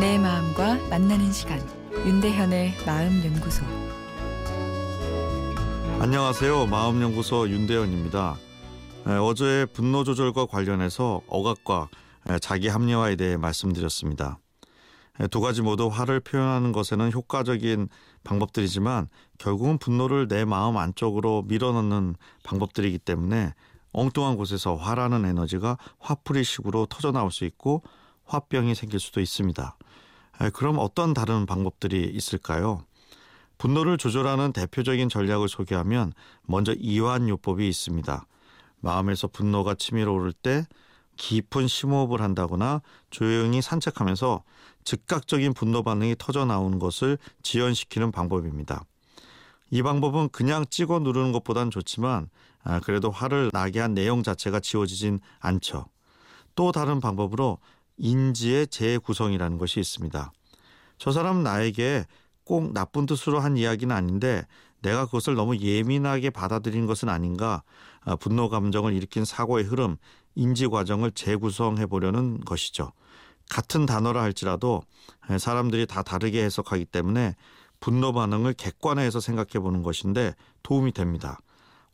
만나는 시간 윤대현의 마음 연구소 안녕하세요. 마음 연구소 윤대현입니다. 어제 분노 조절과 관련해서 억압과 자기 합리화에 대해 말씀드렸습니다. 두 가지 모두 화를 표현하는 것에는 효과적인 방법들이지만 결국은 분노를 내 마음 안쪽으로 밀어넣는 방법들이기 때문에 엉뚱한 곳에서 화라는 에너지가 화풀이식으로 터져나올 수 있고 화병이 생길 수도 있습니다. 그럼 어떤 다른 방법들이 있을까요? 분노를 조절하는 대표적인 전략을 소개하면 먼저 이완요법이 있습니다. 마음에서 분노가 치밀어 오를 때 깊은 심호흡을 한다거나 조용히 산책하면서 즉각적인 분노 반응이 터져 나오는 것을 지연시키는 방법입니다. 이 방법은 그냥 찍어 누르는 것보단 좋지만 아, 그래도 화를 나게 한 내용 자체가 지워지진 않죠. 또 다른 방법으로 인지의 재구성이라는 것이 있습니다. 저 사람은 나에게 꼭 나쁜 뜻으로 한 이야기는 아닌데 내가 그것을 너무 예민하게 받아들인 것은 아닌가 아, 분노 감정을 일으킨 사고의 흐름 인지 과정을 재구성해 보려는 것이죠. 같은 단어라 할지라도 사람들이 다 다르게 해석하기 때문에 분노 반응을 객관화해서 생각해 보는 것인데 도움이 됩니다.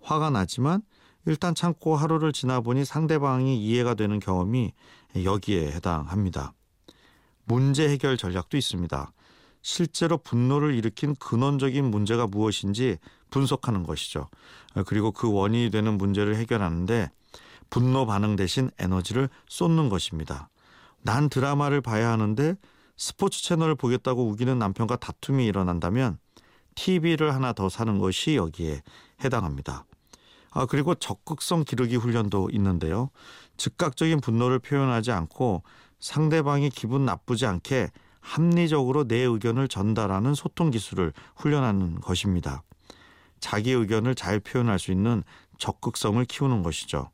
화가 나지만 일단 참고 하루를 지나 보니 상대방이 이해가 되는 경험이 여기에 해당합니다. 문제 해결 전략도 있습니다. 실제로 분노를 일으킨 근원적인 문제가 무엇인지 분석하는 것이죠. 그리고 그 원인이 되는 문제를 해결하는데 분노 반응 대신 에너지를 쏟는 것입니다. 난 드라마를 봐야 하는데 스포츠 채널을 보겠다고 우기는 남편과 다툼이 일어난다면 TV를 하나 더 사는 것이 여기에 해당합니다. 아, 그리고 적극성 기르기 훈련도 있는데요. 즉각적인 분노를 표현하지 않고 상대방이 기분 나쁘지 않게 합리적으로 내 의견을 전달하는 소통 기술을 훈련하는 것입니다. 자기 의견을 잘 표현할 수 있는 적극성을 키우는 것이죠.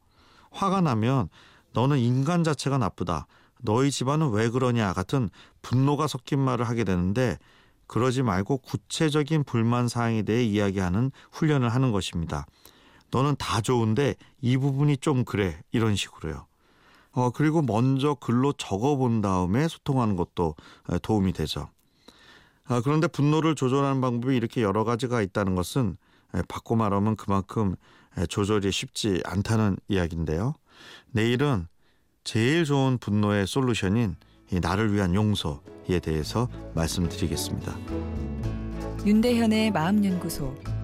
화가 나면 너는 인간 자체가 나쁘다. 너희 집안은 왜 그러냐 같은 분노가 섞인 말을 하게 되는데 그러지 말고 구체적인 불만 사항에 대해 이야기하는 훈련을 하는 것입니다. 너는 다 좋은데 이 부분이 좀 그래 이런 식으로요. 어 그리고 먼저 글로 적어 본 다음에 소통하는 것도 도움이 되죠. 아, 그런데 분노를 조절하는 방법이 이렇게 여러 가지가 있다는 것은 바꿔 말하면 그만큼 조절이 쉽지 않다는 이야기인데요. 내일은 제일 좋은 분노의 솔루션인 나를 위한 용서에 대해서 말씀드리겠습니다. 윤대현의 마음연구소